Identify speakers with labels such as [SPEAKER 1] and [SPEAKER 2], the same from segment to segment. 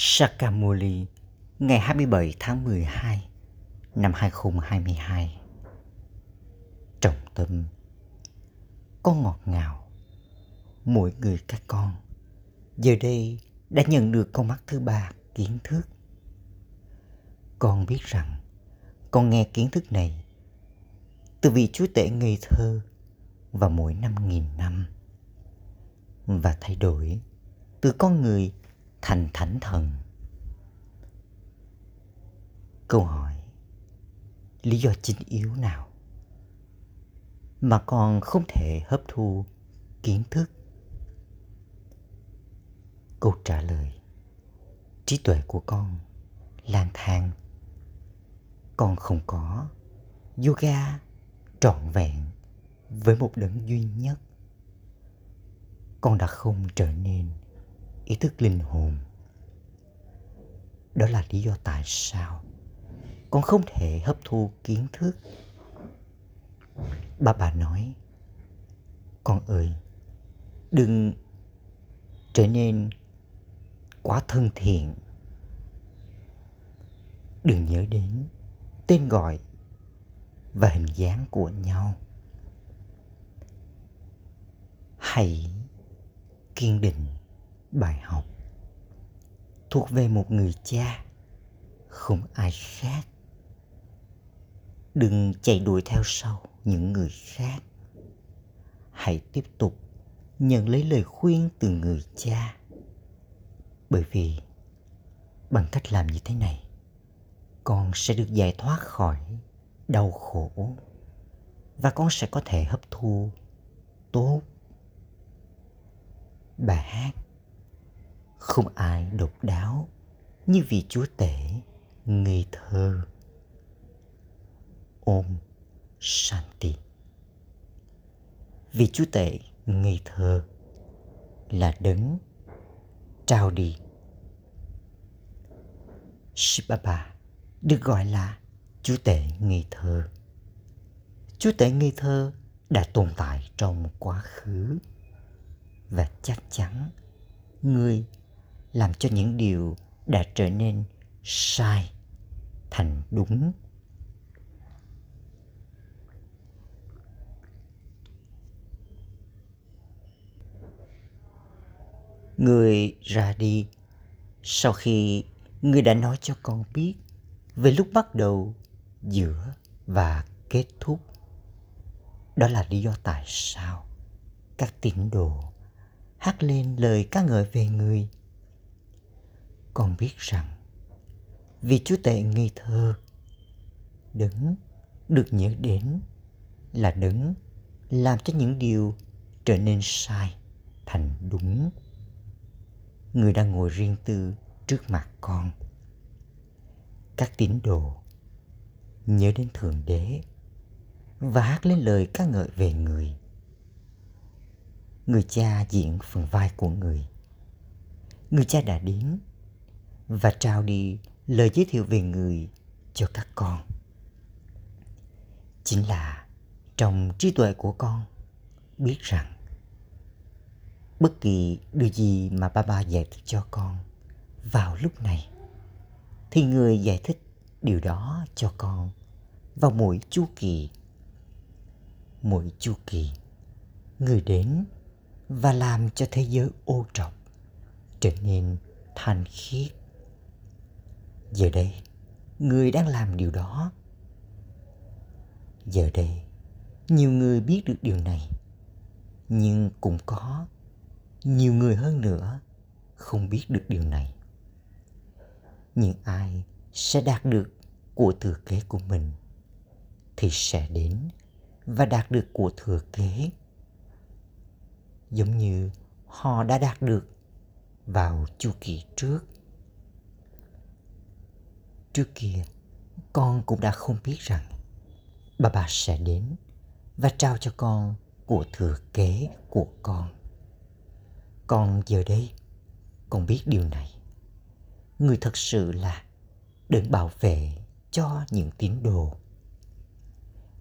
[SPEAKER 1] Sakamuli ngày 27 tháng 12 năm 2022. Trọng tâm, Con ngọt ngào Mỗi người các con, Giờ đây đã nhận được con mắt thứ ba kiến thức. Con biết rằng, con nghe kiến thức này từ vị chúa tể ngây thơ và mỗi năm nghìn năm và thay đổi từ con người thành thánh thần. Câu hỏi, Lý do chính yếu nào mà con không thể hấp thu kiến thức? Câu trả lời, Trí tuệ của con lang thang Con không có yoga trọn vẹn với một đấng duy nhất con đã không trở nên ý thức linh hồn. Đó là lý do tại sao con không thể hấp thu kiến thức. Bà bà nói, con ơi, đừng trở nên quá thân thiện. Đừng nhớ đến tên gọi và hình dáng của nhau. Hãy kiên định bài học. Thuộc về một người cha, không ai khác. Đừng chạy đuổi theo sau những người khác. Hãy tiếp tục nhận lấy lời khuyên từ người cha. Bởi vì bằng cách làm như thế này, con sẽ được giải thoát khỏi đau khổ và con sẽ có thể hấp thu tốt. Bài hát không ai độc đáo như vị chúa tể ngây thơ. Ôm shanti. Vị chúa tể ngây thơ là đấng trao đi. Shibaba được gọi là chúa tể ngây thơ. Chúa tể ngây thơ đã tồn tại trong quá khứ và chắc chắn người làm cho những điều đã trở nên sai thành đúng. Người ra đi, sau khi người đã nói cho con biết về lúc bắt đầu, giữa và kết thúc, đó là lý do tại sao các tín đồ hát lên lời ca ngợi về người con biết rằng, vì chúa tể ngây thơ, đấng được nhớ đến là đấng làm cho những điều trở nên sai thành đúng. Người đang ngồi riêng tư trước mặt con. Các tín đồ nhớ đến thượng đế và hát lên lời ca ngợi về người. Người cha diễn phần vai của người. Người cha đã đến và trao đi lời giới thiệu về người cho các con. Chính là trong trí tuệ của con, biết rằng bất kỳ điều gì mà ba ba giải thích cho con vào lúc này, thì người giải thích điều đó cho con vào mỗi chu kỳ. Mỗi chu kỳ, người đến và làm cho thế giới ô trọc trở nên thanh khiết giờ đây, người đang làm điều đó. Giờ đây, nhiều người biết được điều này. Nhưng cũng có nhiều người hơn nữa không biết được điều này. Những ai sẽ đạt được của thừa kế của mình thì sẽ đến và đạt được của thừa kế. Giống như họ đã đạt được vào chu kỳ trước trước kia, con cũng đã không biết rằng bà bà sẽ đến và trao cho con của thừa kế của con. Con giờ đây con biết điều này. Người thật sự là đấng bảo vệ cho những tín đồ.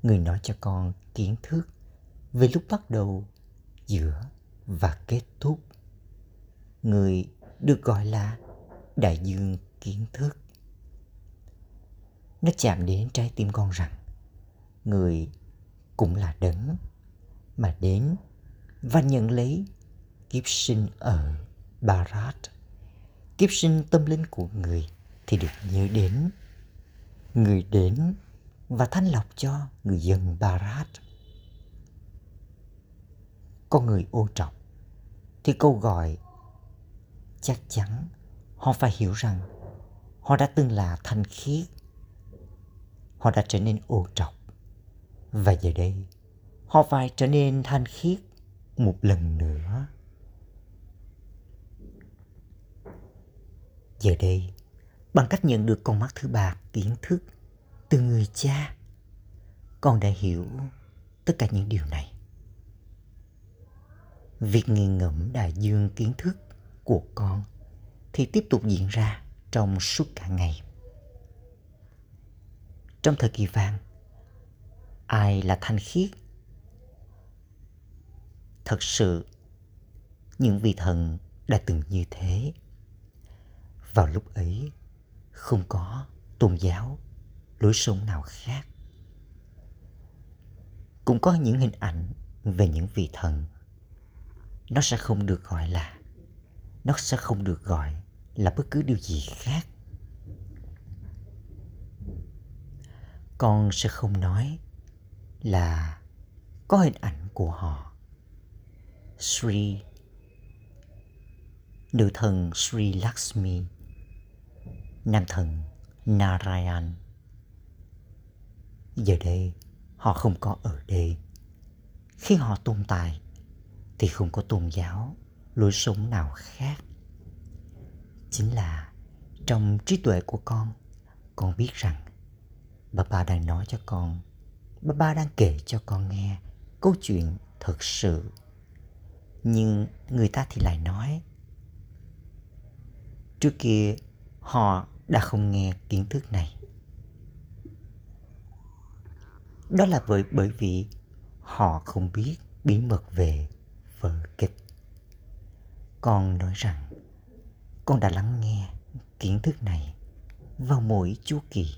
[SPEAKER 1] Người nói cho con kiến thức về lúc bắt đầu, giữa và kết thúc. Người được gọi là đại dương kiến thức. Nó chạm đến trái tim con rằng người cũng là đấng mà đến và nhận lấy kiếp sinh ở Barat. Kiếp sinh tâm linh của người thì được nhớ đến. Người đến và thanh lọc cho người dân Barat. Con người ô trọng thì câu gọi chắc chắn họ phải hiểu rằng họ đã từng là thanh khiết. Họ đã trở nên ô trọng. Và giờ đây, họ phải trở nên thanh khiết một lần nữa. Giờ đây, bằng cách nhận được con mắt thứ ba kiến thức từ người cha, con đã hiểu tất cả những điều này. Việc nghiền ngẫm đại dương kiến thức của con thì tiếp tục diễn ra trong suốt cả ngày. Trong thời kỳ vàng, ai là thanh khiết? Thật sự, những vị thần đã từng như thế. Vào lúc ấy, không có tôn giáo, lối sống nào khác. Cũng có những hình ảnh về những vị thần. Nó sẽ không được gọi là, nó sẽ không được gọi là bất cứ điều gì khác. Con sẽ không nói là có hình ảnh của họ. Sri, Nữ thần Sri Lakshmi, Nam thần Narayan. Giờ đây, họ không có ở đây. Khi họ tồn tại, Thì không có tôn giáo, Lối sống nào khác. Chính là Trong trí tuệ của con Con biết rằng Bà ba đang nói cho con Bà ba đang kể cho con nghe Câu chuyện thật sự Nhưng người ta thì lại nói, Trước kia họ đã không nghe kiến thức này. Đó là bởi bởi vì họ không biết bí mật về vở kịch. Con nói rằng, con đã lắng nghe kiến thức này vào mỗi chu kỳ.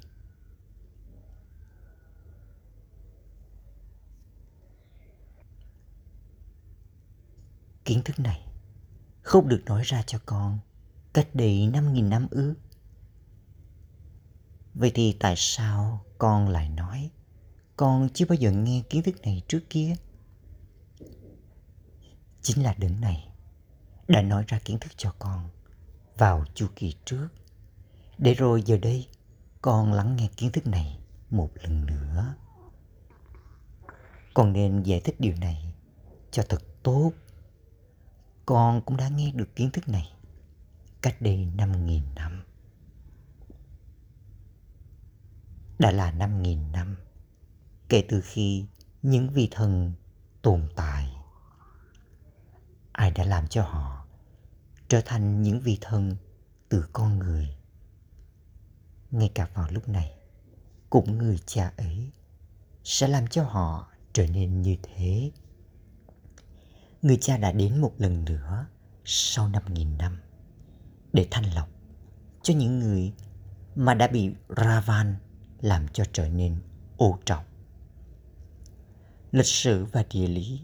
[SPEAKER 1] Kiến thức này không được nói ra cho con cách đây năm nghìn năm ư? Vậy thì tại sao con lại nói con chưa bao giờ nghe kiến thức này trước kia? Chính là đấng này đã nói ra kiến thức cho con vào chu kỳ trước. Để rồi giờ đây, con lắng nghe kiến thức này một lần nữa. Con nên giải thích điều này cho thật tốt. Con cũng đã nghe được kiến thức này cách đây năm nghìn năm. đã là 5.000 năm kể từ khi những vị thần tồn tại. Ai đã làm cho họ trở thành những vị thần từ con người? Ngay cả vào lúc này, cũng người cha ấy sẽ làm cho họ trở nên như thế. Người cha đã đến một lần nữa sau 5.000 năm để thanh lọc cho những người mà đã bị Ravan làm cho trở nên ô trọng. Lịch sử và địa lý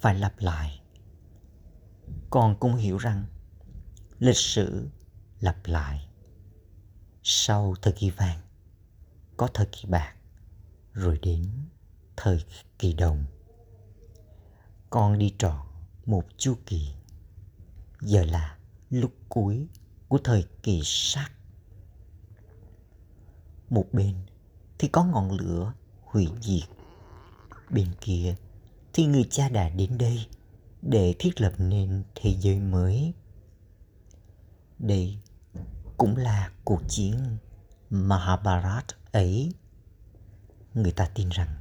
[SPEAKER 1] phải lặp lại. Con cũng hiểu rằng lịch sử lặp lại. Sau thời kỳ vàng, có thời kỳ bạc, rồi đến thời kỳ đồng. Con đi trọn một chu kỳ. Giờ là lúc cuối của thời kỳ sắc một bên thì có ngọn lửa hủy diệt. Bên kia thì người cha đã đến đây để thiết lập nên thế giới mới. Đây cũng là cuộc chiến Mahabharat ấy. Người ta tin rằng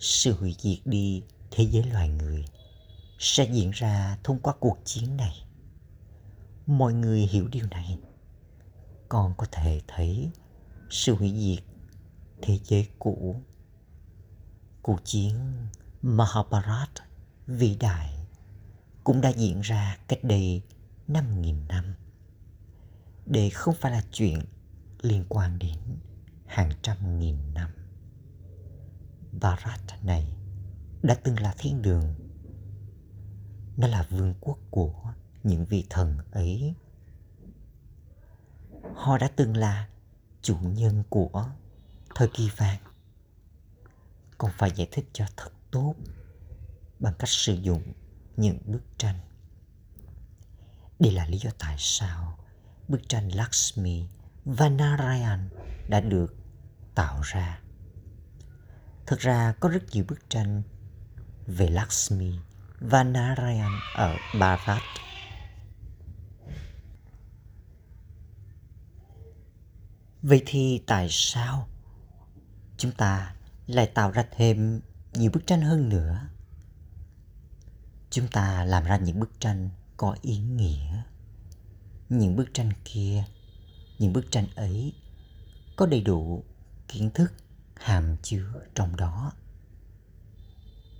[SPEAKER 1] sự hủy diệt đi thế giới loài người sẽ diễn ra thông qua cuộc chiến này. Mọi người hiểu điều này. Còn có thể thấy sự hủy diệt thế giới cũ cuộc chiến Mahabharat vĩ đại cũng đã diễn ra cách đây 5.000 năm. đây không phải là chuyện liên quan đến hàng trăm nghìn năm. Bharat này đã từng là thiên đường. Nó là vương quốc của những vị thần ấy. Họ đã từng là chủ nhân của thời kỳ vàng. Còn phải giải thích cho thật tốt bằng cách sử dụng những bức tranh. Đây là lý do tại sao bức tranh Lakshmi và Narayan đã được tạo ra. Thực ra có rất nhiều bức tranh về Lakshmi và Narayan ở Bharat. Vậy thì tại sao chúng ta lại tạo ra thêm nhiều bức tranh hơn nữa? Chúng ta làm ra những bức tranh có ý nghĩa. Những bức tranh kia, những bức tranh ấy có đầy đủ kiến thức hàm chứa trong đó.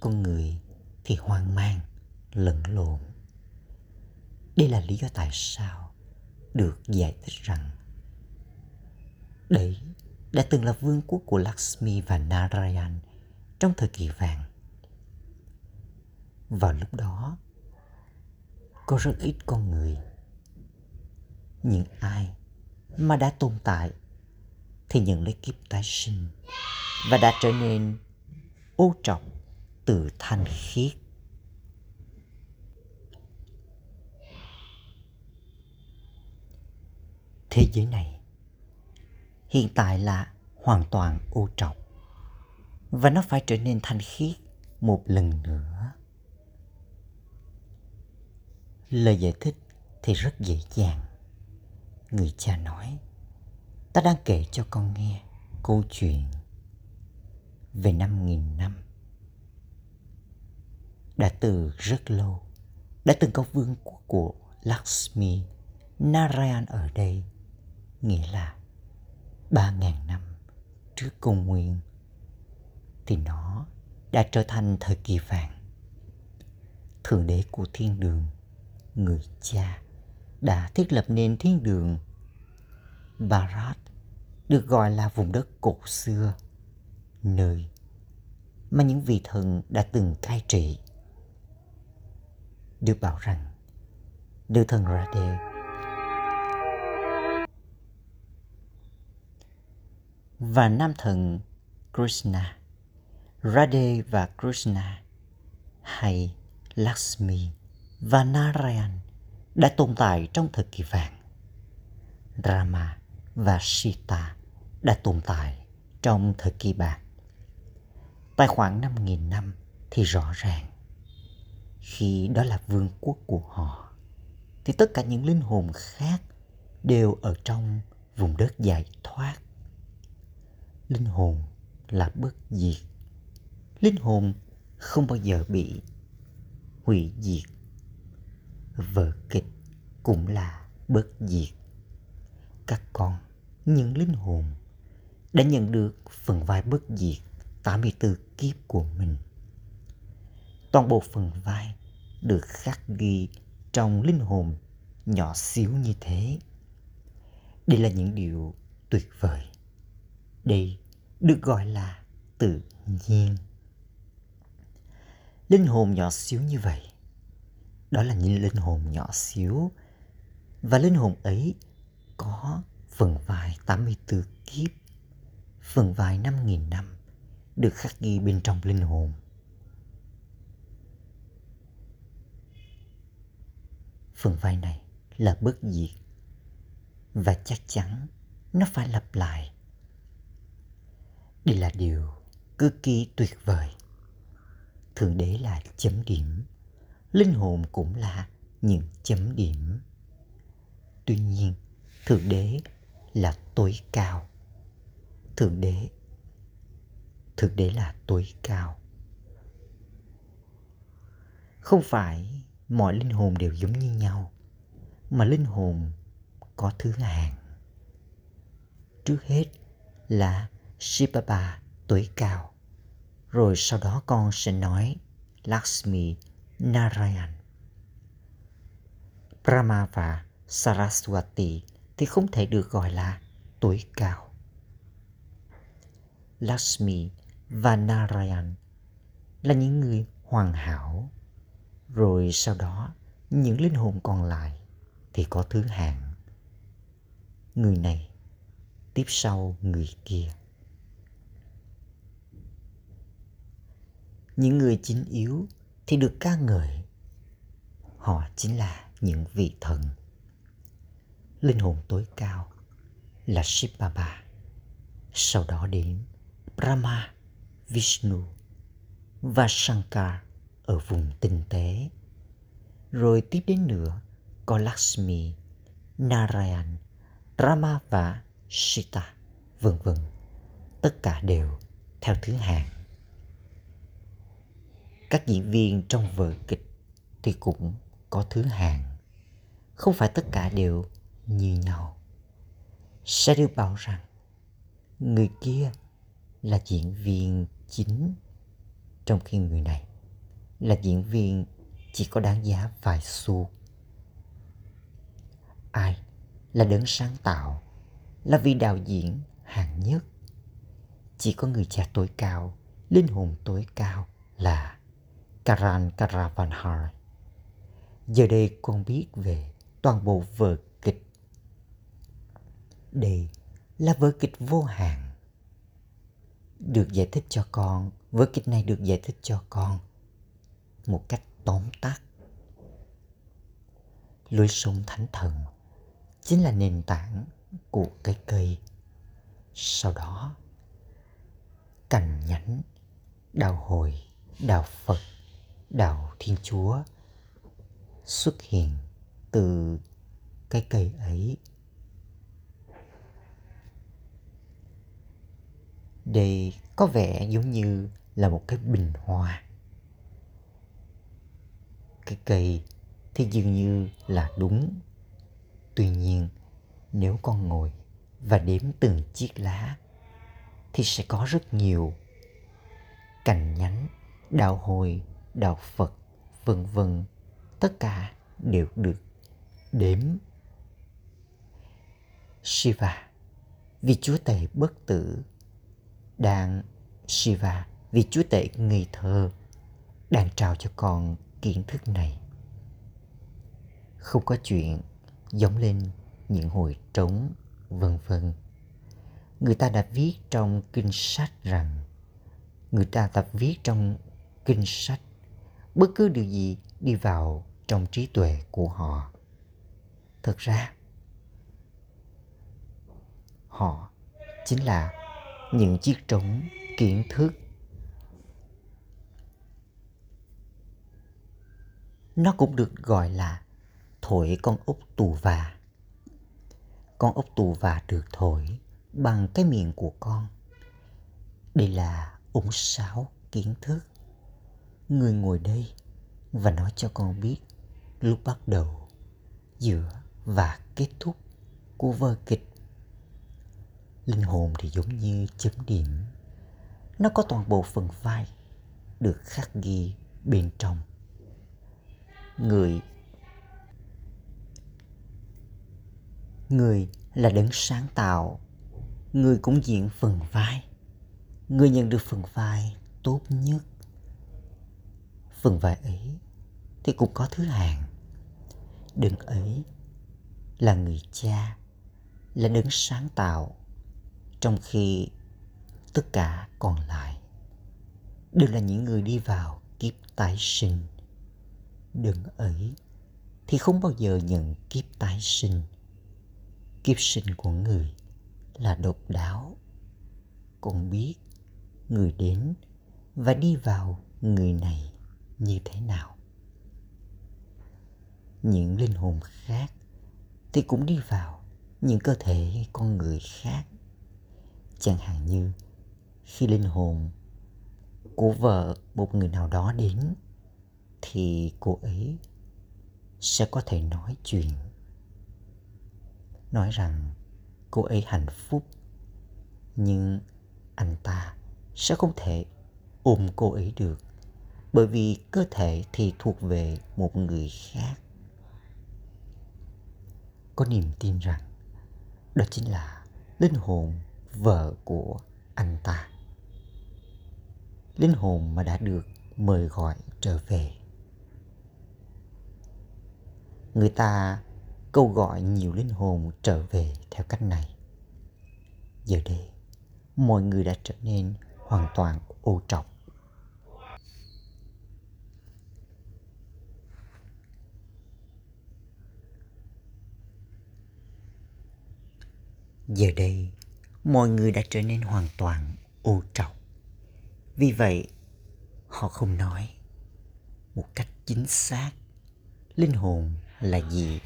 [SPEAKER 1] Con người thì hoang mang, lẫn lộn. Đây là lý do tại sao được giải thích rằng đấy đã từng là vương quốc của Lakshmi và Narayan trong thời kỳ vàng. Vào lúc đó, có rất ít con người. Những ai mà đã tồn tại thì nhận lấy kiếp tái sinh và đã trở nên ô trọng từ thanh khiết. Thế giới này hiện tại là hoàn toàn ô trọng và nó phải trở nên thanh khiết một lần nữa. Lời giải thích thì rất dễ dàng. Người cha nói, ta đang kể cho con nghe câu chuyện về năm nghìn năm. Đã từ rất lâu, đã từng có vương quốc của Lakshmi, Narayan ở đây, nghĩa là ba ngàn năm trước công nguyên, thì nó đã trở thành thời kỳ vàng. Thượng đế của thiên đường, người cha, đã thiết lập nên thiên đường. Bharat được gọi là vùng đất cổ xưa nơi mà những vị thần đã từng cai trị. Được bảo rằng, đưa thần Radhe và nam thần Krishna, Radhe và Krishna hay Lakshmi và Narayan đã tồn tại trong thời kỳ vàng. Rama và Sita đã tồn tại trong thời kỳ bạc tại khoảng 5.000 năm thì rõ ràng khi đó là vương quốc của họ thì tất cả những linh hồn khác đều ở trong vùng đất giải thoát. Linh hồn là bất diệt. Linh hồn không bao giờ bị hủy diệt. Vở kịch cũng là bất diệt. Các con, những linh hồn đã nhận được phần vai bất diệt 84 kiếp của mình. Toàn bộ phần vai được khắc ghi trong linh hồn nhỏ xíu như thế. Đây là những điều tuyệt vời. Đây được gọi là tự nhiên. Linh hồn nhỏ xíu như vậy, đó là những linh hồn nhỏ xíu và linh hồn ấy có phần vai 84 kiếp, phần vai 5.000 năm được khắc ghi bên trong linh hồn. Phần vai này là bất diệt và chắc chắn nó phải lặp lại. Đây là điều cực kỳ tuyệt vời. Thượng đế là chấm điểm, linh hồn cũng là những chấm điểm. Tuy nhiên, Thượng đế là tối cao. Thượng đế thực đế là tối cao. Không phải mọi linh hồn đều giống như nhau, mà linh hồn có thứ hạng. Trước hết là Shibaba tuổi cao, rồi sau đó con sẽ nói Lakshmi Narayan. Brahma và Saraswati thì không thể được gọi là tuổi cao. Lakshmi và Narayan là những người hoàn hảo. Rồi sau đó, những linh hồn còn lại thì có thứ hạng. Người này tiếp sau người kia. Những người chính yếu thì được ca ngợi. Họ chính là những vị thần. Linh hồn tối cao là Shivaba. Sau đó đến Brahma, Vishnu và Shankar ở vùng tinh tế. Rồi tiếp đến nữa có Lakshmi, Narayan, Rama và Sita, vân vân. Tất cả đều theo thứ hạng. Các diễn viên trong vở kịch thì cũng có thứ hạng. Không phải tất cả đều như nhau. Sẽ được bảo rằng người kia là diễn viên chính trong khi người này là diễn viên chỉ có đáng giá vài xu. Ai là đấng sáng tạo, là vị đạo diễn hạng nhất. Chỉ có người cha tối cao, linh hồn tối cao là Karan Karavanhar. Giờ đây con biết về toàn bộ vở kịch. Đây là vở kịch vô hạn. Được giải thích cho con, vở kịch này được giải thích cho con một cách tóm tắt. Lối sống thánh thần chính là nền tảng của cái cây. Sau đó, cành nhánh, đạo hồi, đạo Phật, đạo Thiên Chúa xuất hiện từ cái cây ấy. Đây có vẻ giống như là một cái bình hoa cái cây thì dường như là đúng. Tuy nhiên, nếu con ngồi và đếm từng chiếc lá thì sẽ có rất nhiều cành nhánh, đạo hồi, đạo Phật, vân vân, tất cả đều được đếm. Shiva, vì chúa tể bất tử, đang Shiva, vì chúa tể ngây thơ, đang trao cho con kiến thức này. Không có chuyện giống lên những hồi trống, vân vân. Người ta đã viết trong kinh sách rằng, người ta tập viết trong kinh sách, bất cứ điều gì đi vào trong trí tuệ của họ. Thực ra, họ chính là những chiếc trống kiến thức Nó cũng được gọi là thổi con ốc tù và. Con ốc tù và được thổi bằng cái miệng của con. Đây là ống sáo kiến thức. Người ngồi đây và nói cho con biết lúc bắt đầu, giữa và kết thúc của vở kịch. Linh hồn thì giống như chấm điểm. Nó có toàn bộ phần vai được khắc ghi bên trong người. Người là đấng sáng tạo. Người cũng diễn phần vai. Người nhận được phần vai tốt nhất. Phần vai ấy thì cũng có thứ hạng. Đấng ấy là người cha, là đấng sáng tạo, trong khi tất cả còn lại đều là những người đi vào kiếp tái sinh đừng ấy thì không bao giờ nhận kiếp tái sinh. Kiếp sinh của người là độc đáo. Con biết người đến và đi vào người này như thế nào. Những linh hồn khác thì cũng đi vào những cơ thể con người khác. Chẳng hạn như khi linh hồn của vợ một người nào đó đến thì cô ấy sẽ có thể nói chuyện. Nói rằng cô ấy hạnh phúc, nhưng anh ta sẽ không thể ôm cô ấy được, bởi vì cơ thể thì thuộc về một người khác. Có niềm tin rằng đó chính là linh hồn vợ của anh ta. Linh hồn mà đã được mời gọi trở về người ta câu gọi nhiều linh hồn trở về theo cách này. Giờ đây, mọi người đã trở nên hoàn toàn ô trọc giờ đây, mọi người đã trở nên hoàn toàn ô trọc vì vậy, họ không nói một cách chính xác linh hồn là gì?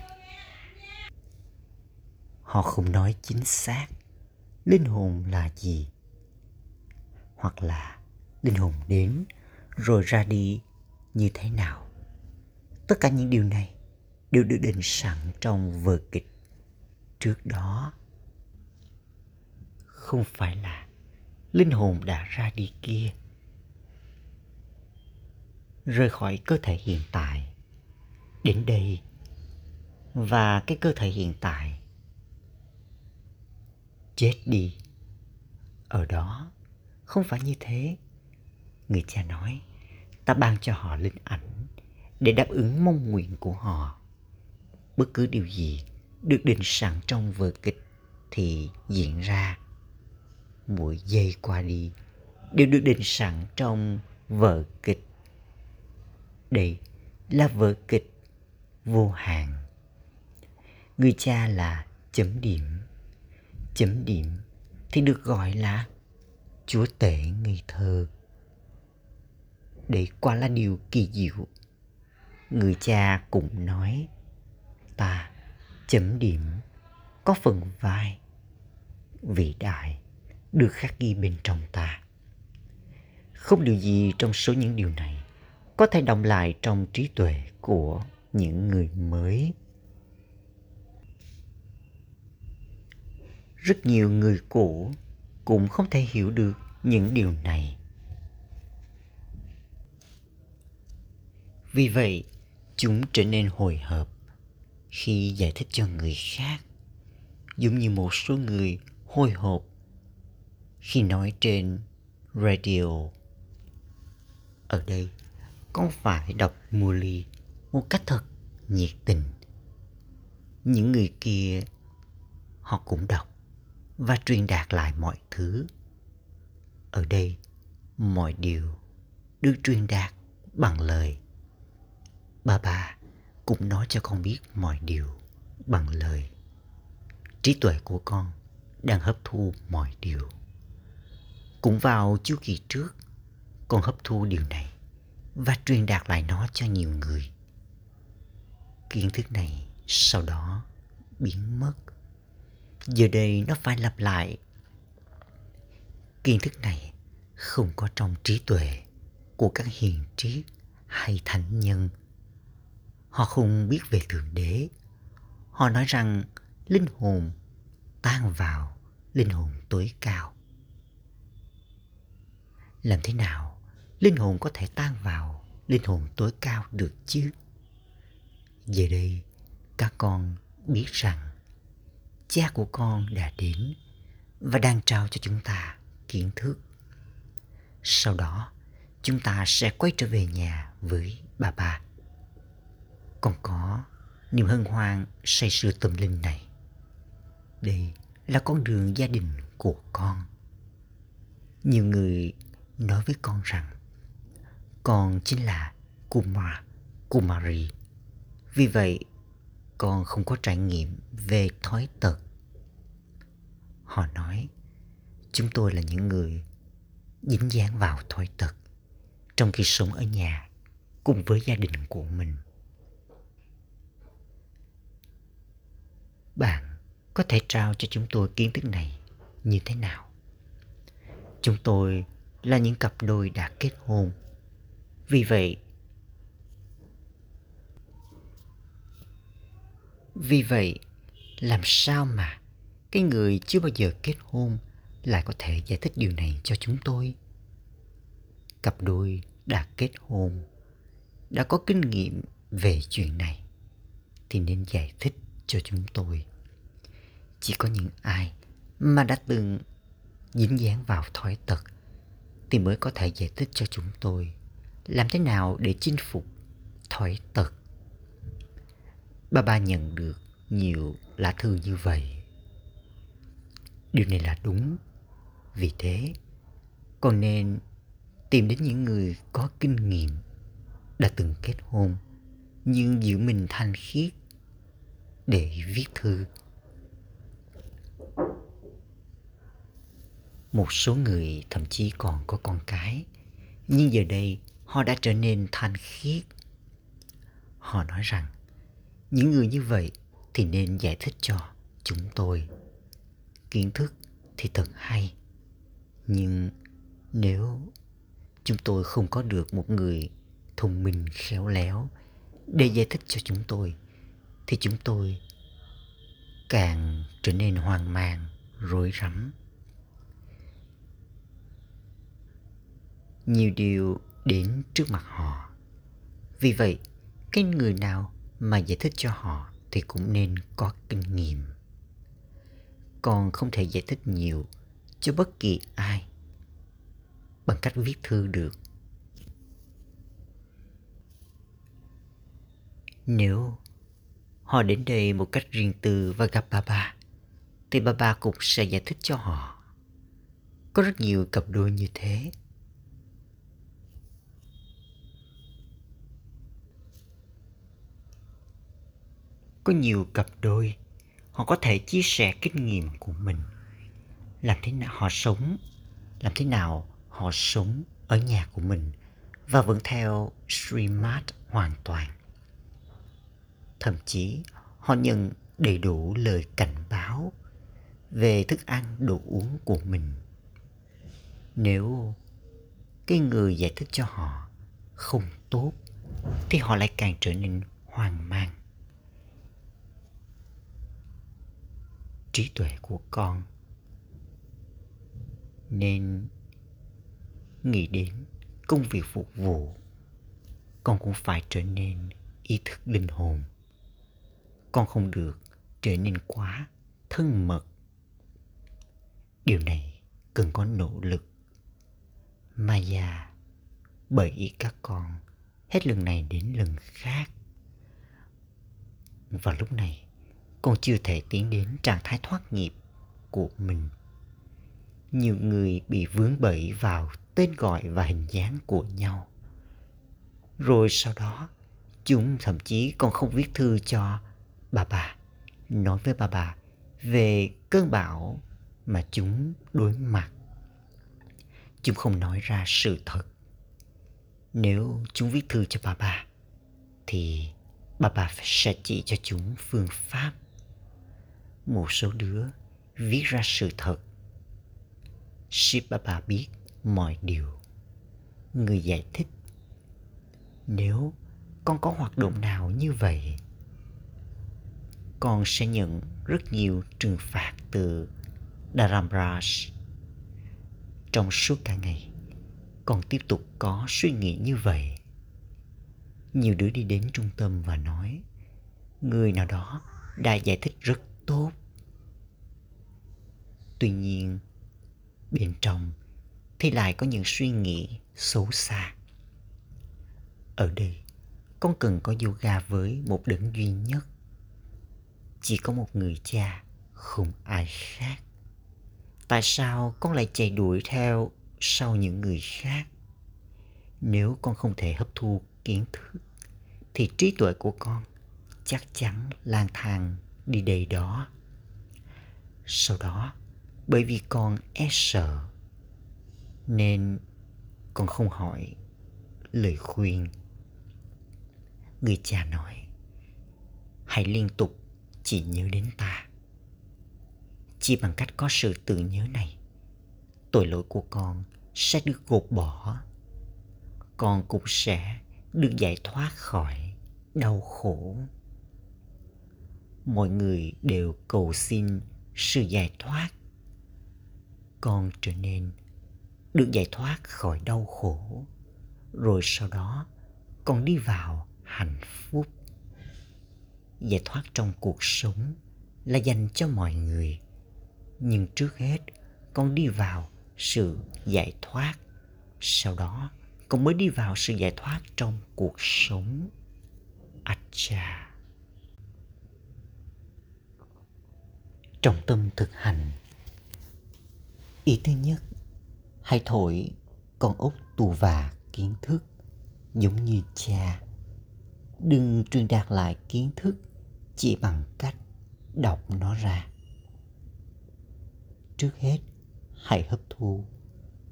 [SPEAKER 1] Họ không nói chính xác linh hồn là gì, hoặc là linh hồn đến rồi ra đi như thế nào. Tất cả những điều này đều được định sẵn trong vở kịch trước đó. Không phải là linh hồn đã ra đi kia rời khỏi cơ thể hiện tại. Đến đây và cái cơ thể hiện tại. Chết đi. Ở đó, không phải như thế. Người cha nói, ta ban cho họ linh ảnh để đáp ứng mong nguyện của họ. Bất cứ điều gì được định sẵn trong vở kịch thì diễn ra. Mỗi giây qua đi đều được định sẵn trong vở kịch. Đây là vở kịch vô hạn người cha là chấm điểm. Chấm điểm thì được gọi là chúa tể ngây thơ. Đấy quả là điều kỳ diệu. Người cha cũng nói, ta, chấm điểm, có phần vai vĩ đại được khắc ghi bên trong ta. Không điều gì trong số những điều này có thể động lại trong trí tuệ của những người mới. Rất nhiều người cũ cũng không thể hiểu được những điều này. Vì vậy, chúng trở nên hồi hộp khi giải thích cho người khác, giống như một số người hồi hộp khi nói trên radio. Ở đây, con phải đọc Muli một cách thật nhiệt tình. Những người kia, họ cũng đọc và truyền đạt lại mọi thứ. Ở đây, mọi điều được truyền đạt bằng lời. Bà bà cũng nói cho con biết mọi điều bằng lời. Trí tuệ của con đang hấp thu mọi điều. Cũng vào chu kỳ trước, con hấp thu điều này và truyền đạt lại nó cho nhiều người. Kiến thức này sau đó biến mất giờ đây nó phải lặp lại. Kiến thức này không có trong trí tuệ của các hiền triết hay thánh nhân. Họ không biết về thượng đế. Họ nói rằng linh hồn tan vào linh hồn tối cao. Làm thế nào linh hồn có thể tan vào linh hồn tối cao được chứ? Giờ đây các con biết rằng cha của con đã đến và đang trao cho chúng ta kiến thức. Sau đó chúng ta sẽ quay trở về nhà với bà bà còn có niềm hân hoan say sưa tâm linh này. Đây là con đường gia đình của con. Nhiều người nói với con rằng con chính là Kumar, Kumari. Vì vậy, con không có trải nghiệm về thói tật. Họ nói, chúng tôi là những người dính dáng vào thói tật trong khi sống ở nhà cùng với gia đình của mình. Bạn có thể trao cho chúng tôi kiến thức này như thế nào? Chúng tôi là những cặp đôi đã kết hôn. Vì vậy, vì vậy, làm sao mà cái người chưa bao giờ kết hôn lại có thể giải thích điều này cho chúng tôi? Cặp đôi đã kết hôn, đã có kinh nghiệm về chuyện này thì nên giải thích cho chúng tôi. chỉ có những ai mà đã từng dính dáng vào thói tật thì mới có thể giải thích cho chúng tôi làm thế nào để chinh phục thói tật. Ba ba nhận được nhiều lá thư như vậy. Điều này là đúng. Vì thế, con nên tìm đến những người có kinh nghiệm đã từng kết hôn nhưng giữ mình thanh khiết để viết thư một số người thậm chí còn có con cái nhưng giờ đây họ đã trở nên thanh khiết họ nói rằng những người như vậy thì nên giải thích cho chúng tôi. Kiến thức thì thật hay, nhưng nếu chúng tôi không có được một người thông minh, khéo léo để giải thích cho chúng tôi, thì chúng tôi càng trở nên hoang mang, rối rắm. Nhiều điều đến trước mặt họ. Vì vậy, cái người nào mà giải thích cho họ thì cũng nên có kinh nghiệm. Còn không thể giải thích nhiều cho bất kỳ ai bằng cách viết thư được. Nếu họ đến đây một cách riêng tư và gặp bà bà, thì bà bà cũng sẽ giải thích cho họ. Có rất nhiều cặp đôi như thế. Có nhiều cặp đôi, họ có thể chia sẻ kinh nghiệm của mình. Làm thế nào, họ sống, làm thế nào họ sống ở nhà của mình và vẫn theo streammart hoàn toàn. Thậm chí, họ nhận đầy đủ lời cảnh báo về thức ăn, đồ uống của mình. Nếu cái người giải thích cho họ không tốt, thì họ lại càng trở nên hoang mang. Trí tuệ của con. Nên nghĩ đến công việc phục vụ, con cũng phải trở nên ý thức linh hồn. Con không được trở nên quá thân mật. Điều này cần có nỗ lực. Mà già, bởi ý các con hết lần này đến lần khác. Và lúc này con chưa thể tiến đến trạng thái thoát nghiệp của mình. Nhiều người bị vướng bẫy vào tên gọi và hình dáng của nhau. Rồi sau đó, chúng thậm chí còn không viết thư cho bà bà, nói với bà bà về cơn bão mà chúng đối mặt. Chúng không nói ra sự thật. Nếu chúng viết thư cho bà bà, thì bà bà sẽ chỉ cho chúng phương pháp một số đứa viết ra sự thật Shibaba bà biết mọi điều người giải thích nếu con có hoạt động nào như vậy con sẽ nhận rất nhiều trừng phạt từ Dharamraj. Trong suốt cả ngày, con tiếp tục có suy nghĩ như vậy. Nhiều đứa đi đến trung tâm và nói, người nào đó đã giải thích rất tốt. Tuy nhiên, bên trong thì lại có những suy nghĩ xấu xa. Ở đây, con cần có yoga với một đấng duy nhất. Chỉ có một người cha không ai khác. Tại sao con lại chạy đuổi theo sau những người khác? Nếu con không thể hấp thu kiến thức thì trí tuệ của con chắc chắn lang thang đi đây đó. Sau đó bởi vì con e sợ, nên con không hỏi lời khuyên. Người cha nói, hãy liên tục chỉ nhớ đến ta. Chỉ bằng cách có sự tự nhớ này, tội lỗi của con sẽ được gột bỏ. Con cũng sẽ được giải thoát khỏi đau khổ. Mọi người đều cầu xin sự giải thoát con trở nên được giải thoát khỏi đau khổ. Rồi sau đó, con đi vào hạnh phúc. Giải thoát trong cuộc sống là dành cho mọi người. Nhưng trước hết, con đi vào sự giải thoát. Sau đó, con mới đi vào sự giải thoát trong cuộc sống. Acha. Trong tâm thực hành ý thứ nhất, hãy thổi con ốc tù và kiến thức giống như cha. Đừng truyền đạt lại kiến thức chỉ bằng cách đọc nó ra. Trước hết, hãy hấp thu,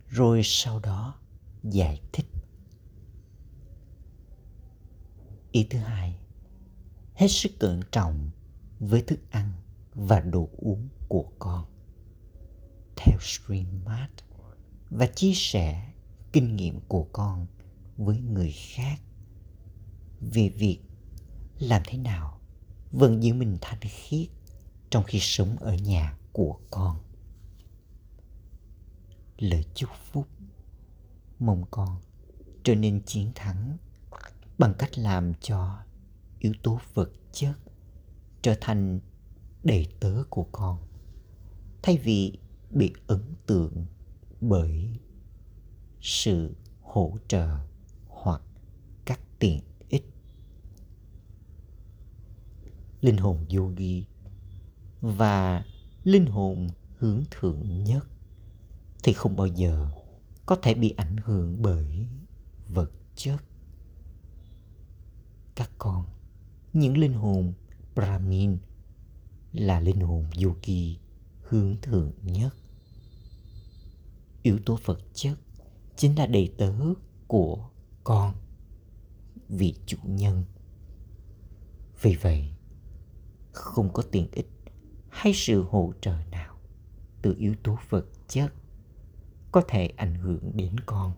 [SPEAKER 1] rồi sau đó giải thích. Ý thứ hai, hết sức cẩn trọng với thức ăn và đồ uống của con theo streammart và chia sẻ kinh nghiệm của con với người khác về việc làm thế nào vẫn giữ mình thanh khiết trong khi sống ở nhà của con. Lời chúc phúc mong con trở nên chiến thắng bằng cách làm cho yếu tố vật chất trở thành đầy tớ của con. Thay vì bị ấn tượng bởi sự hỗ trợ hoặc các tiện ích. Linh hồn yogi và linh hồn hướng thượng nhất thì không bao giờ có thể bị ảnh hưởng bởi vật chất. Các con, những linh hồn brahmin là linh hồn yogi hướng thượng nhất. Yếu tố vật chất chính là đầy tớ của con vị chủ nhân. Vì vậy, không có tiện ích hay sự hỗ trợ nào từ yếu tố vật chất có thể ảnh hưởng đến con.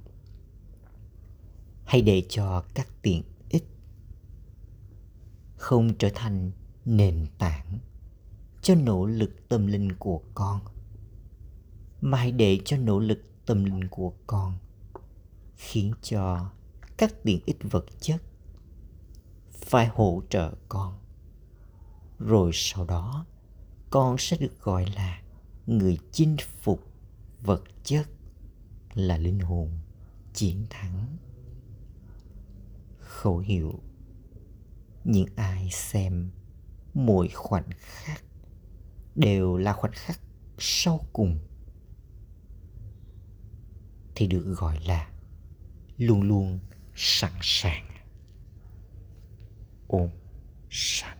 [SPEAKER 1] Hay để cho các tiện ích không trở thành nền tảng cho nỗ lực tâm linh của con. Mà hãy để cho nỗ lực tâm linh của con khiến cho các tiện ích vật chất phải hỗ trợ con. Rồi sau đó, con sẽ được gọi là người chinh phục vật chất là linh hồn chiến thắng. Khẩu hiệu, những ai xem mỗi khoảnh khắc đều là khoảnh khắc sau cùng, thì được gọi là luôn luôn sẵn sàng ôm sẵn.